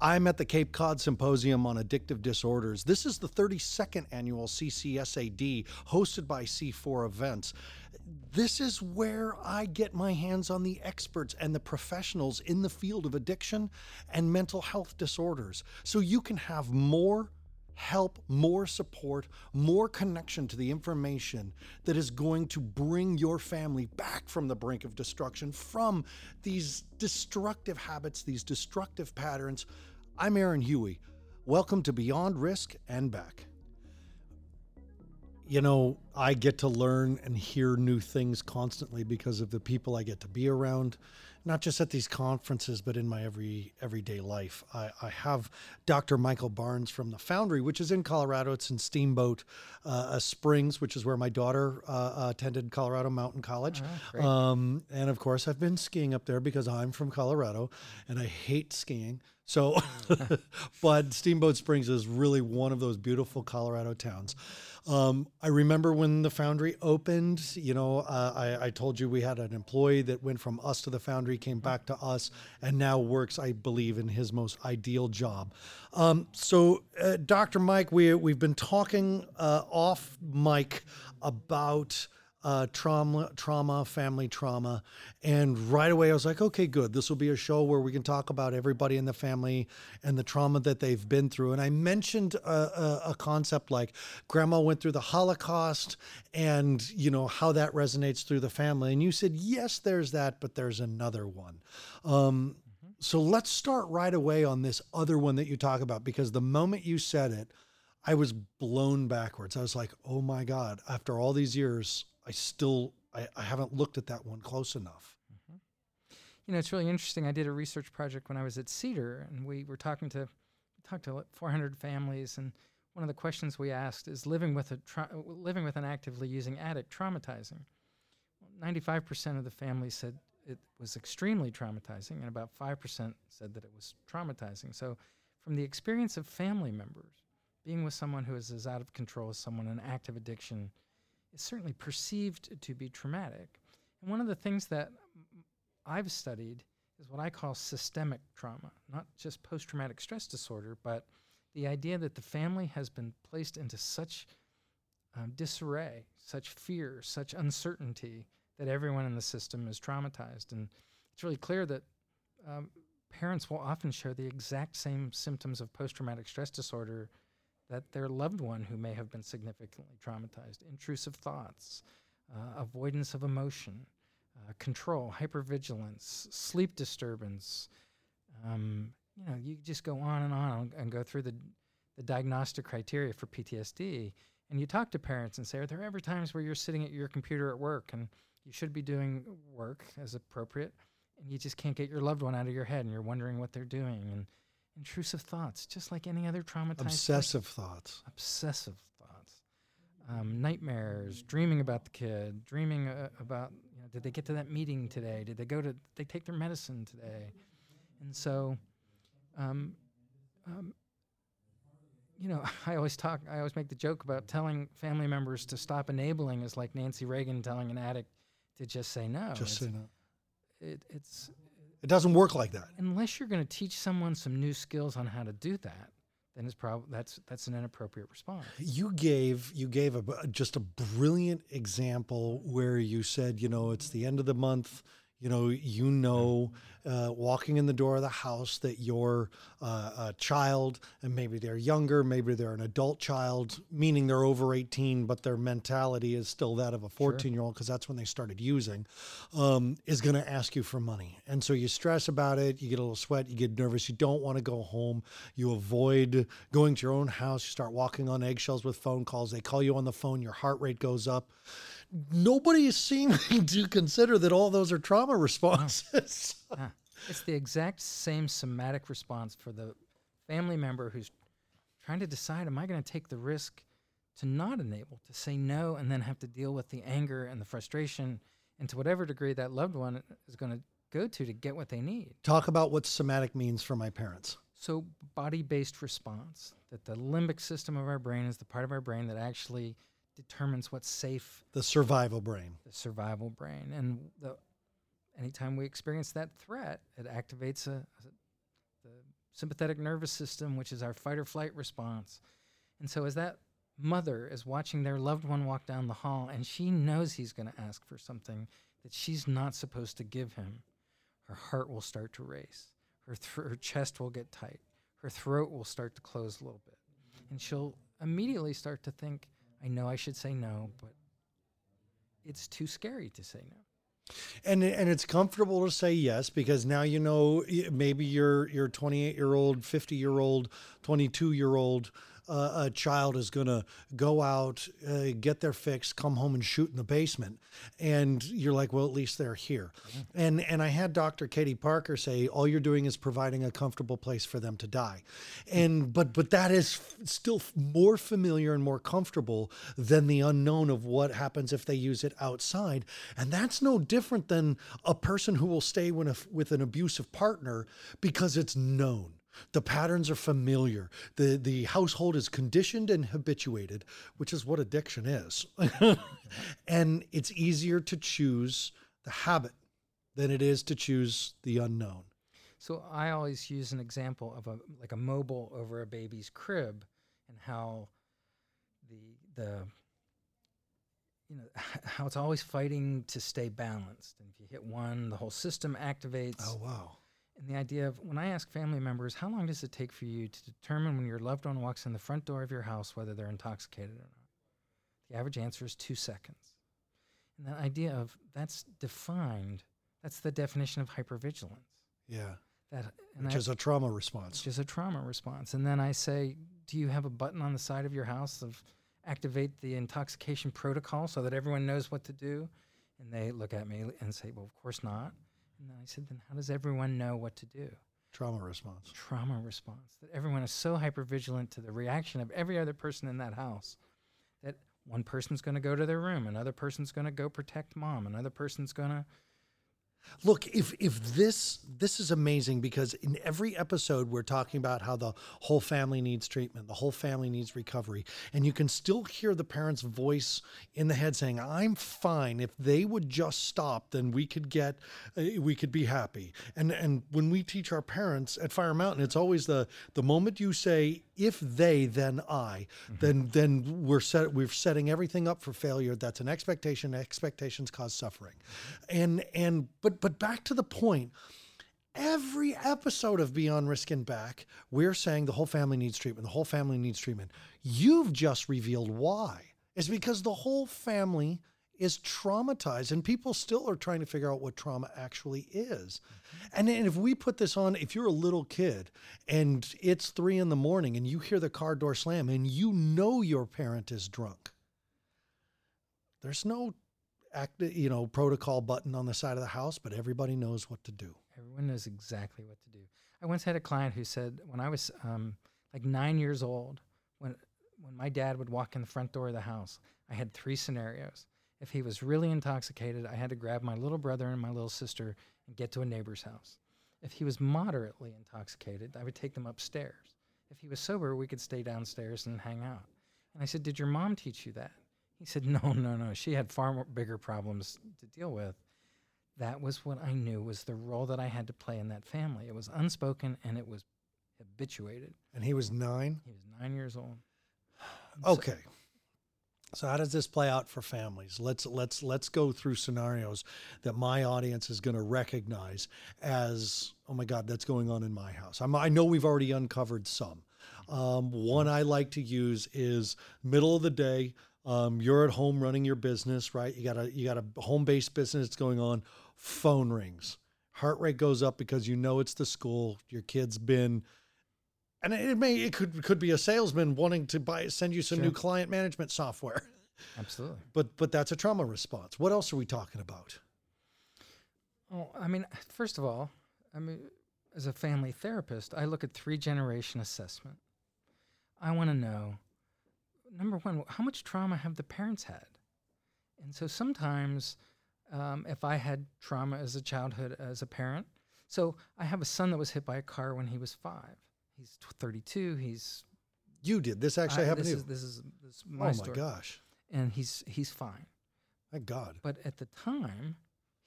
I'm at the Cape Cod Symposium on Addictive Disorders. This is the 32nd annual CCSAD hosted by C4 Events. This is where I get my hands on the experts and the professionals in the field of addiction and mental health disorders so you can have more help, more support, more connection to the information that is going to bring your family back from the brink of destruction, from these destructive habits, these destructive patterns. I'm Aaron Huey. Welcome to Beyond Risk and Back. You know, I get to learn and hear new things constantly because of the people I get to be around not just at these conferences, but in my every everyday life. I, I have Dr. Michael Barnes from the Foundry, which is in Colorado. It's in Steamboat uh, Springs, which is where my daughter uh, attended Colorado Mountain College. Oh, um, and of course, I've been skiing up there because I'm from Colorado and I hate skiing. So, but Steamboat Springs is really one of those beautiful Colorado towns. Um, I remember when the foundry opened, you know, uh, I, I, told you we had an employee that went from us to the foundry, came back to us, and now works, I believe, in his most ideal job. Um, so, uh, Dr. Mike, we, we've been talking uh, off mic about uh, trauma, trauma, family trauma. And right away, I was like, okay, good. This will be a show where we can talk about everybody in the family and the trauma that they've been through. And I mentioned a, a, a concept like grandma went through the Holocaust and, you know, how that resonates through the family. And you said, yes, there's that, but there's another one. Um, so let's start right away on this other one that you talk about because the moment you said it, I was blown backwards. I was like, oh my God, after all these years, I still I, I haven't looked at that one close enough. Mm-hmm. You know, it's really interesting. I did a research project when I was at Cedar, and we were talking to talked to 400 families, and one of the questions we asked is living with a tra- living with an actively using addict traumatizing. 95% of the families said it was extremely traumatizing, and about 5% said that it was traumatizing. So, from the experience of family members, being with someone who is as out of control as someone in active addiction is certainly perceived to be traumatic. And one of the things that I've studied is what I call systemic trauma, not just post traumatic stress disorder, but the idea that the family has been placed into such um, disarray, such fear, such uncertainty that everyone in the system is traumatized. And it's really clear that um, parents will often show the exact same symptoms of post traumatic stress disorder that their loved one who may have been significantly traumatized, intrusive thoughts, uh, avoidance of emotion, uh, control, hypervigilance, sleep disturbance. Um, you know, you just go on and on and go through the, the diagnostic criteria for PTSD. And you talk to parents and say, Are there ever times where you're sitting at your computer at work and you should be doing work as appropriate and you just can't get your loved one out of your head and you're wondering what they're doing? And intrusive thoughts, just like any other traumatized. Obsessive person. thoughts. Obsessive thoughts. Um, nightmares, dreaming about the kid, dreaming uh, about, you know, did they get to that meeting today? Did they go to, did they take their medicine today? And so, um, um, you know, I always talk, I always make the joke about telling family members to stop enabling is like Nancy Reagan telling an addict to just say no. Just it's, say no. It, it's it doesn't work like that. Unless you're going to teach someone some new skills on how to do that, then it's probably that's that's an inappropriate response. You gave you gave a just a brilliant example where you said, you know, it's the end of the month you know you know uh, walking in the door of the house that your uh, child and maybe they're younger maybe they're an adult child meaning they're over 18 but their mentality is still that of a 14 year old because that's when they started using um, is going to ask you for money. And so you stress about it you get a little sweat you get nervous you don't want to go home you avoid going to your own house you start walking on eggshells with phone calls they call you on the phone your heart rate goes up nobody is seeming to consider that all those are trauma responses. yeah. It's the exact same somatic response for the family member who's trying to decide am I going to take the risk to not enable, to say no, and then have to deal with the anger and the frustration, and to whatever degree that loved one is going to go to to get what they need. Talk about what somatic means for my parents. So, body based response, that the limbic system of our brain is the part of our brain that actually determines what's safe. The survival brain. The survival brain, and the anytime we experience that threat, it activates a, a the sympathetic nervous system, which is our fight or flight response. And so, as that mother is watching their loved one walk down the hall and she knows he's going to ask for something that she's not supposed to give him, her heart will start to race. Her, th- her chest will get tight. Her throat will start to close a little bit. And she'll immediately start to think, I know I should say no, but it's too scary to say no. And and it's comfortable to say yes because now you know maybe your your 28 year old, 50 year old, 22 year old uh, a child is going to go out, uh, get their fix, come home and shoot in the basement, and you're like, well, at least they're here. And and I had Dr. Katie Parker say, all you're doing is providing a comfortable place for them to die, and but but that is f- still more familiar and more comfortable than the unknown of what happens if they use it outside, and that's no different than a person who will stay with, a, with an abusive partner because it's known. The patterns are familiar. The the household is conditioned and habituated, which is what addiction is. and it's easier to choose the habit than it is to choose the unknown. So I always use an example of a like a mobile over a baby's crib and how the the you know how it's always fighting to stay balanced and if you hit one the whole system activates Oh wow. And the idea of when I ask family members how long does it take for you to determine when your loved one walks in the front door of your house whether they're intoxicated or not the average answer is 2 seconds and that idea of that's defined that's the definition of hypervigilance Yeah. that and Which I- is a trauma response. which is a trauma response. And then I say, Do you have a button on the side of your house of activate the intoxication protocol so that everyone knows what to do? And they look at me and say, Well, of course not. And then I said, Then how does everyone know what to do? Trauma response. Trauma response. That everyone is so hypervigilant to the reaction of every other person in that house that one person's going to go to their room, another person's going to go protect mom, another person's going to. Look, if if this this is amazing because in every episode we're talking about how the whole family needs treatment, the whole family needs recovery, and you can still hear the parent's voice in the head saying, "I'm fine. If they would just stop, then we could get uh, we could be happy." And and when we teach our parents at Fire Mountain, it's always the the moment you say, "If they, then I," then then we're set we're setting everything up for failure. That's an expectation. Expectations cause suffering, and and but but back to the point. Every episode of Beyond Risk and Back, we're saying the whole family needs treatment. The whole family needs treatment. You've just revealed why. It's because the whole family is traumatized and people still are trying to figure out what trauma actually is. And then if we put this on, if you're a little kid and it's three in the morning and you hear the car door slam and you know your parent is drunk, there's no act, you know, protocol button on the side of the house, but everybody knows what to do. Everyone knows exactly what to do. I once had a client who said when I was um, like nine years old, when when my dad would walk in the front door of the house, I had three scenarios. If he was really intoxicated, I had to grab my little brother and my little sister and get to a neighbor's house. If he was moderately intoxicated, I would take them upstairs. If he was sober, we could stay downstairs and hang out. And I said, "Did your mom teach you that?" He said, "No, no, no. She had far more bigger problems to deal with." that was what I knew was the role that I had to play in that family. It was unspoken and it was habituated. And he was nine. He was nine years old. And so- Okay. So how does this play out for families? Let's let's let's go through scenarios that my audience is going to recognize as oh my god that's going on in my house. I'm, I know we've already uncovered some. Um, one I like to use is middle of the day. Um, you're at home running your business, right? You got a you got a home based business that's going on. Phone rings, heart rate goes up because you know it's the school. Your kid's been and it may it could could be a salesman wanting to buy send you some Sure. new client management software Absolutely. but but that's a trauma response what else are we talking about Oh, I mean, first of all, I mean, as a family therapist, I look at three generation assessment. I want to know, number one, how much trauma have the parents had? And so sometimes, um, if I had trauma as a childhood as a parent, so I have a son that was hit by a car when he was five. He's tw- 32. He's you did this actually I- happened this to is you this is this is my oh my my story. gosh And he's he's fine. thank god But at the time,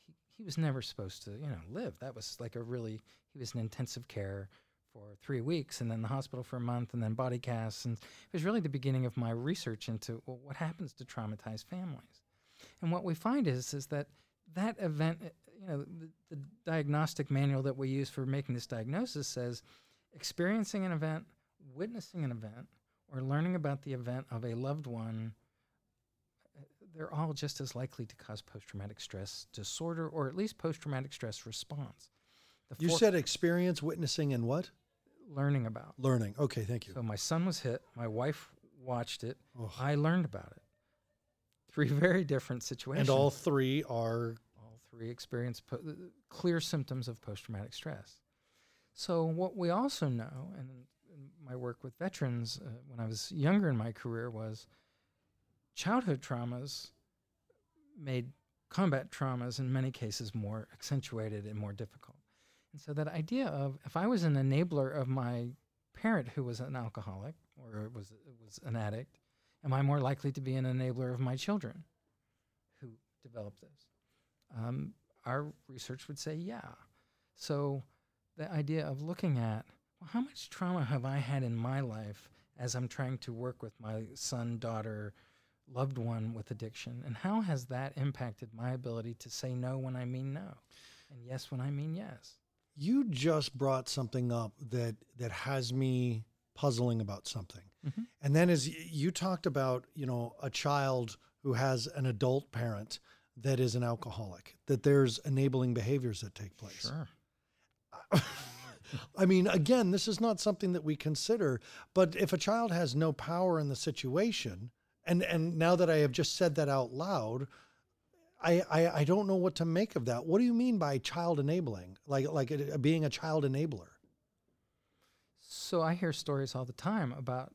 he, he was never supposed to, you know, live. That was like a really, he was in intensive care for three weeks and then the hospital for a month and then body casts. And it was really the beginning of my research into well, what happens to traumatized families. And what we find is, is that that event, uh, you know, the, the diagnostic manual that we use for making this diagnosis says experiencing an event, witnessing an event, or learning about the event of a loved one uh, they're all just as likely to cause post-traumatic stress disorder or at least post-traumatic stress response. The You said experience, witnessing, and what? Learning about. Learning. Okay, thank you. So my son was hit. My wife watched it. Oh. I learned about it. Three very different situations. And all three are all three experience po- clear symptoms of post-traumatic stress. So what we also know, and in my work with veterans uh, when I was younger in my career, was childhood traumas made combat traumas in many cases more accentuated and more difficult. And so that idea of if I was an enabler of my parent who was an alcoholic or was was an addict, am I more likely to be an enabler of my children who develop this? Um, our research would say yeah. So the idea of looking at well, how much trauma have I had in my life as I'm trying to work with my son, daughter, loved one with addiction, and how has that impacted my ability to say no when I mean no, and yes when I mean yes? You just brought something up that that has me puzzling about something. Mhm. And then as you talked about, you know, a child who has an adult parent that is an alcoholic, that there's enabling behaviors that take place. Sure. I mean, again, this is not something that we consider, but if a child has no power in the situation, and and now that I have just said that out loud, I I, I don't know what to make of that. What do you mean by child enabling? Like like it, being a child enabler? So I hear stories all the time about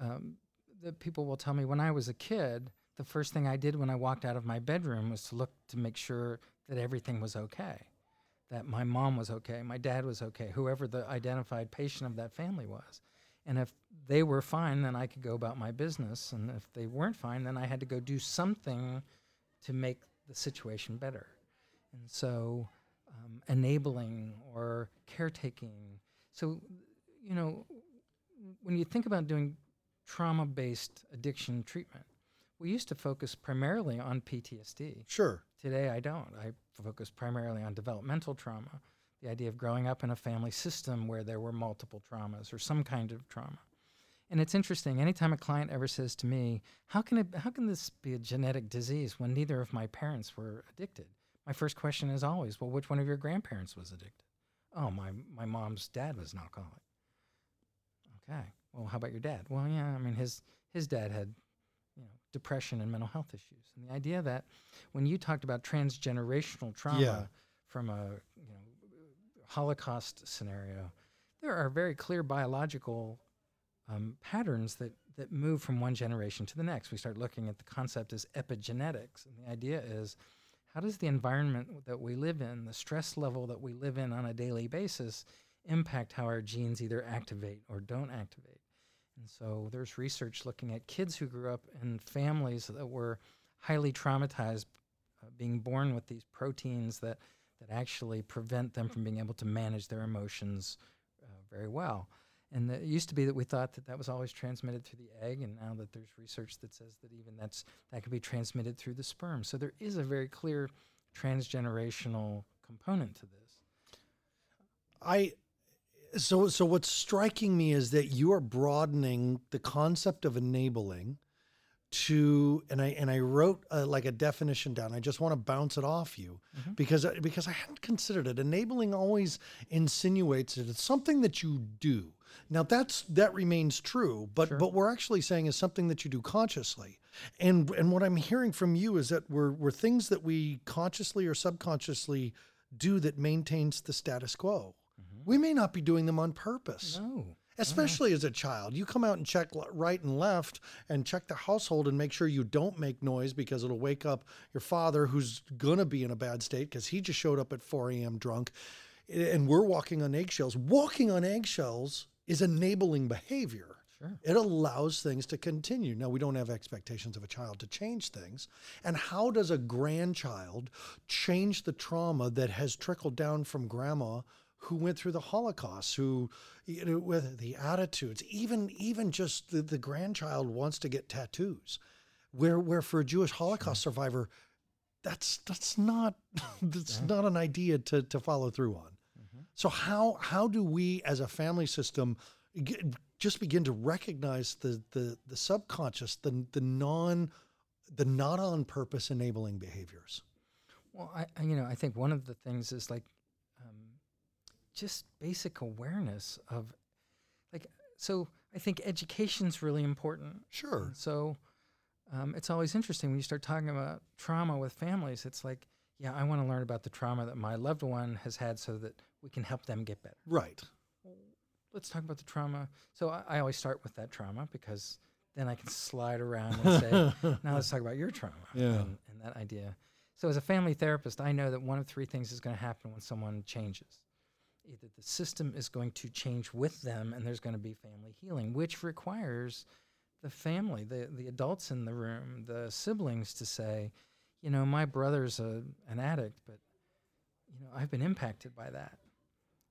um, that people will tell me when I was a kid, the first thing I did when I walked out of my bedroom was to look to make sure that everything was okay, that my mom was okay, my dad was okay, whoever the identified patient of that family was. And if they were fine, then I could go about my business. And if they weren't fine, then I had to go do something to make the situation better. And so, um, enabling or caretaking. So, you know, when you think about doing trauma based addiction treatment, we used to focus primarily on PTSD. Sure. Today, I don't. I focus primarily on developmental trauma, the idea of growing up in a family system where there were multiple traumas or some kind of trauma. And it's interesting. Anytime a client ever says to me, "How can it? How can this be a genetic disease when neither of my parents were addicted?" My first question is always, "Well, which one of your grandparents was addicted?" Oh, my my mom's dad was an alcoholic. Okay. Well, how about your dad? Well, yeah. I mean, his his dad had you know depression and mental health issues. And the idea that when you talked about transgenerational trauma Yeah. from a you know Holocaust scenario, there are very clear biological um, patterns that that move from one generation to the next. We start looking at the concept as epigenetics, and the idea is how does the environment that we live in, the stress level that we live in on a daily basis, impact how our genes either activate or don't activate? And so there's research looking at kids who grew up in families that were highly traumatized, uh, being born with these proteins that, that actually prevent them from being able to manage their emotions uh, very well. And it used to be that we thought that that was always transmitted through the egg, and now that there's research that says that even that's that could be transmitted through the sperm. So there is a very clear transgenerational component to this. I so so what's striking me is that you are broadening the concept of enabling to and I and I wrote uh, like a definition down. I just want to bounce it off you Mhm. because because I hadn't considered it. Enabling always insinuates that it's something that you do. Now that's that remains true, but Sure. but we're actually saying is something that you do consciously. And and what I'm hearing from you is that we're we're things that we consciously or subconsciously do that maintains the status quo. We may not be doing them on purpose No. Especially as a child. You come out and check right and left and check the household and make sure you don't make noise because it'll wake up your father who's going to be in a bad state because he just showed up at 4 a.m. drunk and we're walking on eggshells. Walking on eggshells is enabling behavior. Sure. It allows things to continue. Now, we don't have expectations of a child to change things. And how does a grandchild change the trauma that has trickled down from grandma who went through the Holocaust, who, you know, with the attitudes, even even just the, the grandchild wants to get tattoos, where where for a Jewish Holocaust survivor, that's that's not that's not an idea to to follow through on. Mm-hmm. So how how do we as a family system get, just begin to recognize the the the subconscious, the the non the not on purpose enabling behaviors? Well, I, you know I think one of the things is like just basic awareness of like so I think education's really important. Sure. So um, it's always interesting when you start talking about trauma with families. It's like, yeah, I want to learn about the trauma that my loved one has had so that we can help them get better. Right. Let's talk about the trauma. So I, I always start with that trauma because then I can slide around and say, now let's talk about your trauma Yeah. and, and that idea. So as a family therapist, I know that one of three things is going to happen when someone changes. Either the system is going to change with them and there's going to be family healing, which requires the family, the, the adults in the room, the siblings to say, you know, my brother's a, an addict, but, you know, I've been impacted by that.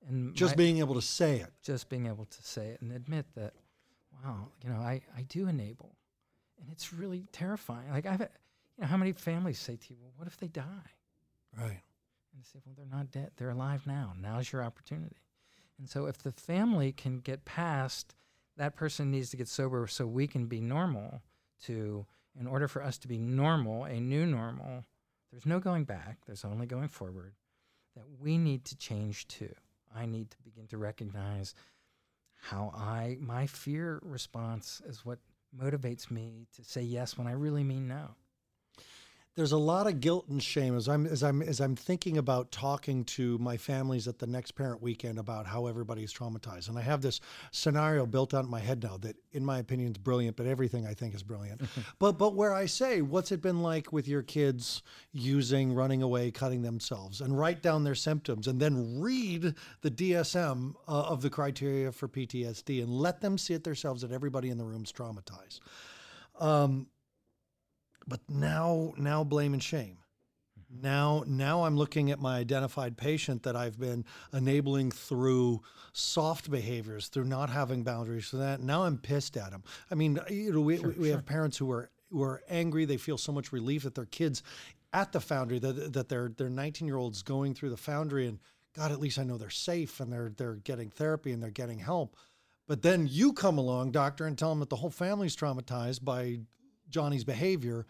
And Just my- being able to say it. just being able to say it and admit that, wow, you know, I, I do enable. And it's really terrifying. Like, I've, you know, how many families say to you, well, what if they die? Right. And say, well, they're not dead. They're alive now. Now's your opportunity. And so if the family can get past that person needs to get sober so we can be normal to, in order for us to be normal, a new normal, there's no going back, there's only going forward, that we need to change too. I need to begin to recognize how I, my fear response is what motivates me to say yes when I really mean no. There's a lot of guilt and shame as I'm as I'm as I'm thinking about talking to my families at the next parent weekend about how everybody's traumatized. And I have this scenario built out in my head now that in my opinion is brilliant, but everything I think is brilliant. but but where I say, what's it been like with your kids using, running away, cutting themselves, and write down their symptoms and then read the DSM uh, of the criteria for PTSD and let them see it themselves that everybody in the room's traumatized. Um, but now now blame and shame. Mm-hmm. Now now i'm looking at my identified patient that i've been enabling through soft behaviors through not having boundaries for that. Now i'm pissed at him i mean uh, you know we, we, we have parents who are who are angry. They feel so much relief that their kids at the foundry that, that their their 19 year olds going through the foundry and god at least i know they're safe and they're they're getting therapy and they're getting help. But then you come along doctor and tell them that the whole family's traumatized by Johnny's behavior,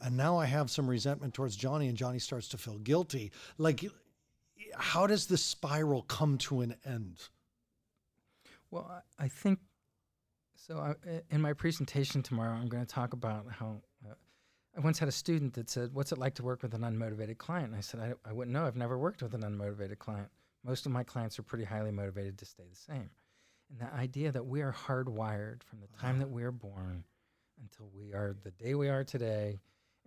and now I have some resentment towards Johnny, and Johnny starts to feel guilty. Like, how does this spiral come to an end? Well, I, think so. I, i- in my presentation tomorrow, I'm going to talk about how uh, I once had a student that said, "What's it like to work with an unmotivated client?" And I said, I, "I wouldn't know. I've never worked with an unmotivated client. Most of my clients are pretty highly motivated to stay the same." And the idea that we are hardwired from the time that we are born until we are the day we are today,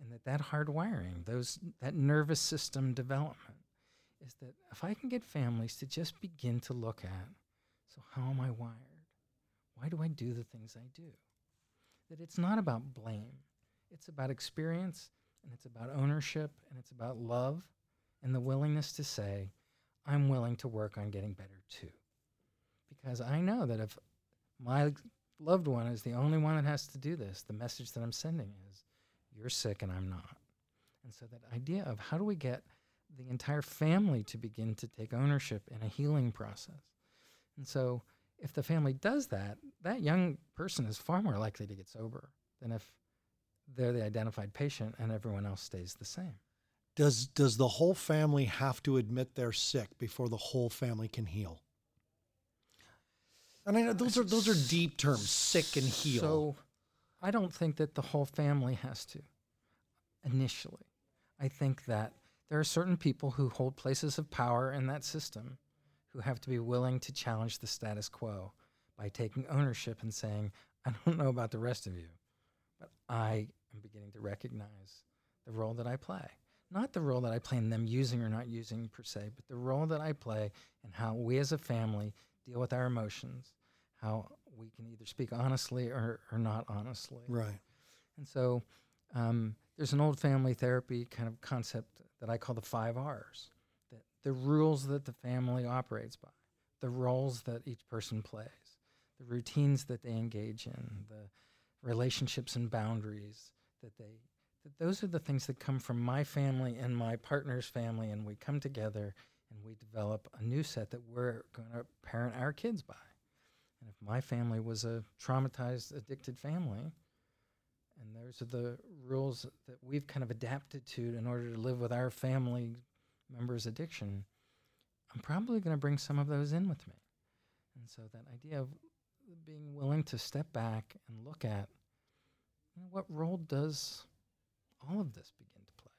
and that that hardwiring, those that nervous system development, is that if I can get families to just begin to look at so, how am I wired? Why do I do the things I do? That it's not about blame, it's about experience, and it's about ownership, and it's about love, and the willingness to say, I'm willing to work on getting better too. Because I know that if my loved one is the only one that has to do this, the message that I'm sending is, you're sick and I'm not. And so, that idea of how do we get the entire family to begin to take ownership in a healing process? And so, if the family does that, that young person is far more likely to get sober than if they're the identified patient and everyone else stays the same. Does does the whole family have to admit they're sick before the whole family can heal? And I know those are those are deep terms, sick and heal. So, I don't think that the whole family has to initially. I think that there are certain people who hold places of power in that system who have to be willing to challenge the status quo by taking ownership and saying, I don't know about the rest of you, but I am beginning to recognize the role that I play. Not the role that I play in them using or not using per se, but the role that I play in how we as a family deal with our emotions, how we can either speak honestly or, or not honestly. right. And so um, there's an old family therapy kind of concept that I call the five R's, that the rules that the family operates by. the roles that each person plays, the routines that they engage in, the relationships and boundaries that they that those are the things that come from my family and my partner's family and we come together and we develop a new set that we're going to parent our kids by. And if my family was a traumatized addicted family, and those are the rules that we've kind of adapted to in order to live with our family members' addiction, I'm probably going to bring some of those in with me. And so that idea of being willing to step back and look at you know, what role does all of this begin to play?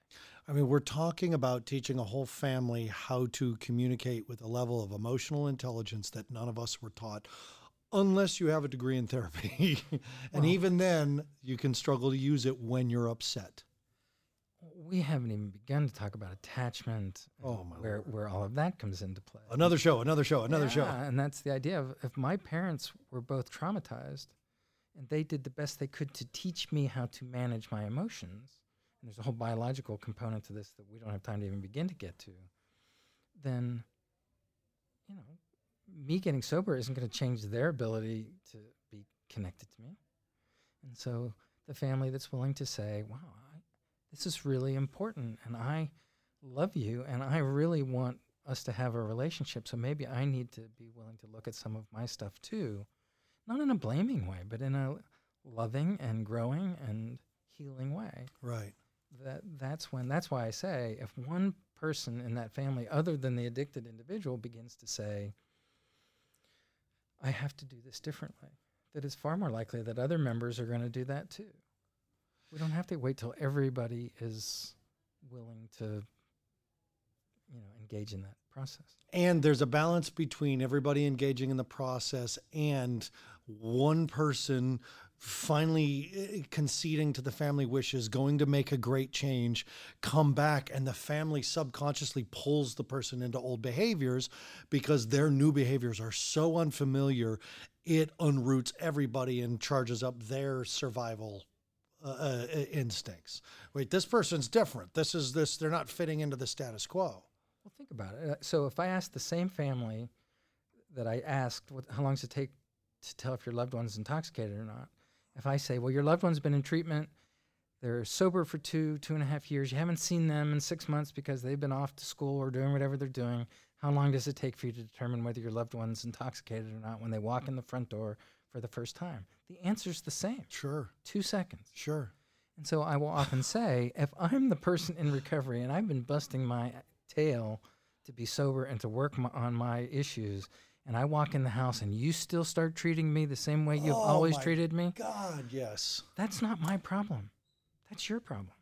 I mean, we're talking about teaching a whole family how to communicate with a level of emotional intelligence that none of us were taught unless you have a degree in therapy. and even then, you can struggle to use it when you're upset. We haven't even begun to talk about attachment, Oh, my where where all of that comes into play. Another show, another show, another show. Yeah, and that's the idea of if my parents were both traumatized and they did the best they could to teach me how to manage my emotions, and there's a whole biological component to this that we don't have time to even begin to get to, then, you know, me getting sober isn't going to change their ability to be connected to me. And so the family that's willing to say, wow, I, this is really important and I love you and I really want us to have a relationship. So maybe I need to be willing to look at some of my stuff too, not in a blaming way, but in a loving and growing and healing way. Right. That that's when that's why I say if one person in that family other than the addicted individual begins to say I have to do this differently, that it's far more likely that other members are going to do that too. We don't have to wait till everybody is willing to you know engage in that process. And there's a balance between everybody engaging in the process and one person finally eh, conceding to the family wishes, going to make a great change, come back, and the family subconsciously pulls the person into old behaviors because their new behaviors are so unfamiliar, it unroots everybody and charges up their survival uh, uh, instincts. Wait, this person's different. This is this. They're not fitting into the status quo. Well, think about it. Uh, So if I ask the same family that I asked, what, how long does it take to tell if your loved one's intoxicated or not? If I say, well, your loved one's been in treatment, they're sober for two, two and a half years, you haven't seen them in six months because they've been off to school or doing whatever they're doing, how long does it take for you to determine whether your loved one's intoxicated or not when they walk in the front door for the first time? The answer's the same Sure, two seconds. sure. And so I will often say, if I'm the person in recovery and I've been busting my tail to be sober and to work my, on my issues, and I walk in the house and you still start treating me the same way you've Oh always treated me, God, yes. that's not my problem. That's your problem.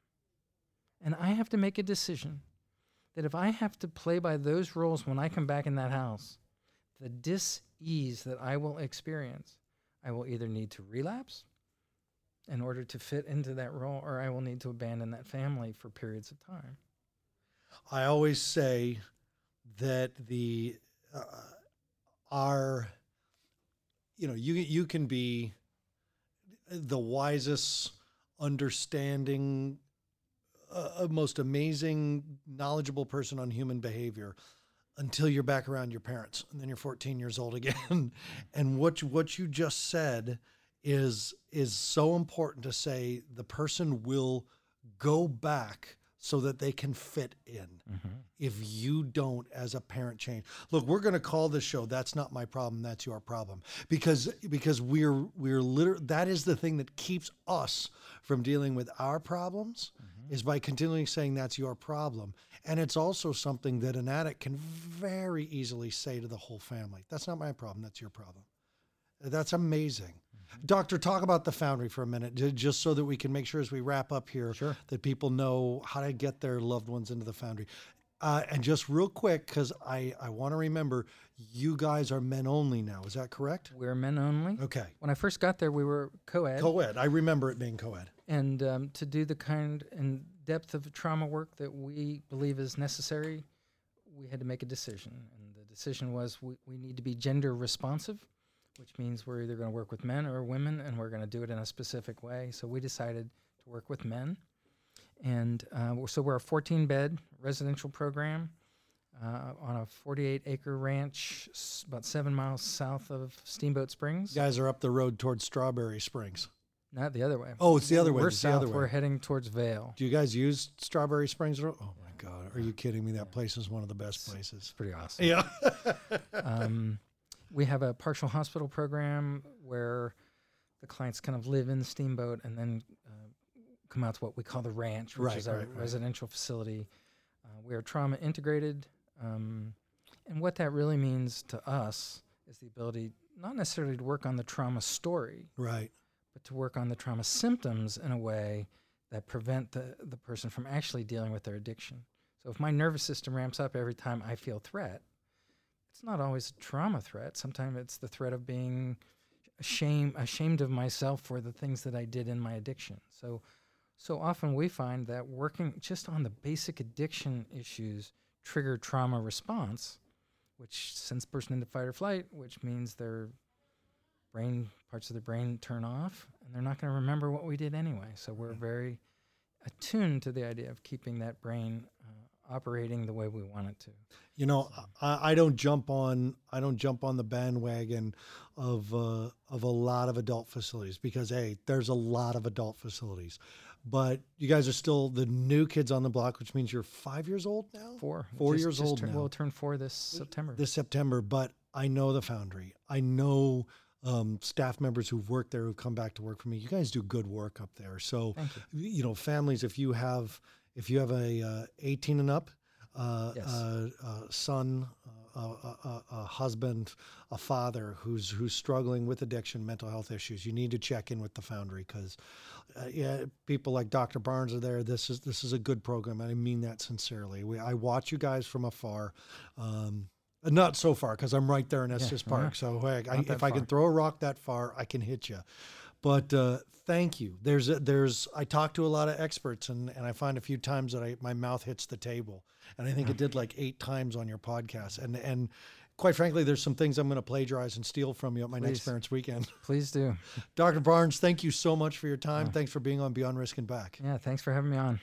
And I have to make a decision that if I have to play by those rules when I come back in that house, the dis ease that I will experience, I will either need to relapse in order to fit into that role or I will need to abandon that family for periods of time. I always say that the uh, our you know you you can be the wisest, understanding, uh, most amazing, knowledgeable person on human behavior until you're back around your parents, and then you're 14 years old again. and what you, what you just said is is so important to say. The person will go back so that they can fit in. Mm-hmm. If you don't as a parent change. Look we're going to call this show that's not my problem that's your problem because because we're we're literally that is the thing that keeps us from dealing with our problems mm-hmm. is by continually saying that's your problem. And it's also something that an addict can very easily say to the whole family that's not my problem that's your problem. That's amazing. Doctor, talk about the foundry for a minute, just so that we can make sure as we wrap up here Sure. that people know how to get their loved ones into the foundry. Uh, and just real quick, because I, I want to remember, you guys are men only now. Is that correct? We're men only. Okay. When I first got there, we were co ed. Co ed. I remember it being co ed. and um, to do the kind and depth of trauma work that we believe is necessary, we had to make a decision. And the decision was we, we need to be gender responsive, which means we're either going to work with men or women, and we're going to do it in a specific way. So we decided to work with men. And uh, so we're a 14 bed residential program. uh, on a 48 acre ranch s- about seven miles south of Steamboat Springs. You guys are up the road towards Strawberry Springs. Not the other way. Oh, it's the other way. We're It's the south. other way. We're heading towards Vail. Do you guys use Strawberry Springs? Road? Oh my God, are you kidding me? That place is one of the best places. It's pretty awesome. Yeah. um, we have a partial hospital program where the clients kind of live in the steamboat and then uh, come out to what we call the ranch, which Right, is our right, right. residential facility. Uh, we are trauma integrated. Um, and what that really means to us is the ability not necessarily to work on the trauma story, right. but to work on the trauma symptoms in a way that prevent the, the person from actually dealing with their addiction. So if my nervous system ramps up every time I feel threat, it's not always a trauma threat. Sometimes it's the threat of being ashamed ashamed of myself for the things that I did in my addiction. So so often we find that working just on the basic addiction issues trigger trauma response, which sends person into fight or flight, which means their brain parts of the brain turn off and they're not going to remember what we did anyway. So we're very attuned to the idea of keeping that brain operating the way we want it to. You know, I, I don't jump on I don't jump on the bandwagon of uh, of a lot of adult facilities because hey, there's a lot of adult facilities, but you guys are still the new kids on the block, which means you're five years old now. Four. Four Just- years just old turn- now. We'll turn four this September. this September, but I know the foundry. I know um, staff members who've worked there who've come back to work for me. You guys do good work up there. So, you. you know, families, if you have if you have a uh, 18 and up uh, Yes. uh, son, a, husband, a father who's who's struggling with addiction, mental health issues, you need to check in with the foundry because, uh, yeah, people like Dr. Barnes are there. This is this is a good program, and I mean that sincerely. We, I watch you guys from afar. Um, uh, not so far because I'm right there in Estes yeah. Park. So hey, I, if I can throw a rock that far, I can hit you. But uh, thank you. There's a, there's I talk to a lot of experts and, and I find a few times that I my mouth hits the table, and I think it did like eight times on your podcast. And and quite frankly, there's some things I'm going to plagiarize and steal from you at my next parents' weekend. Please do. Dr. Barnes, thank you so much for your time. Thanks for being on Beyond Risk and Back. Yeah, thanks for having me on.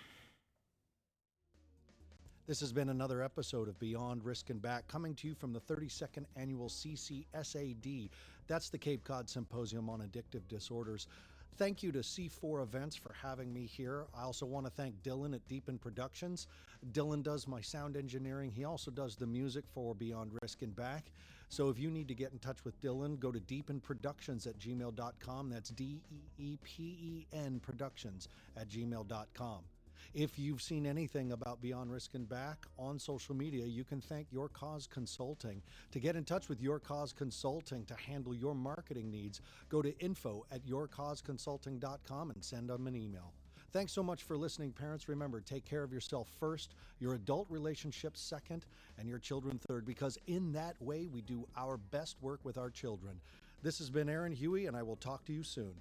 This has been another episode of Beyond Risk and Back, coming to you from the 32nd annual CCSAD. That's the Cape Cod Symposium on Addictive Disorders. Thank you to C4 Events for having me here. I also want to thank Dylan at Deepen Productions. Dylan does my sound engineering. He also does the music for Beyond Risk and Back. So if you need to get in touch with Dylan, go to deepenproductions at gmail.com. That's D E E P E N Productions at gmail.com. If you've seen anything about Beyond Risk and Back on social media, you can thank Your Cause Consulting. To get in touch with Your Cause Consulting to handle your marketing needs, go to info at yourcauseconsulting.com and send them an email. Thanks so much for listening, parents. Remember, take care of yourself first, your adult relationships second, and your children third, because in that way we do our best work with our children. This has been Aaron Huey, and I will talk to you soon.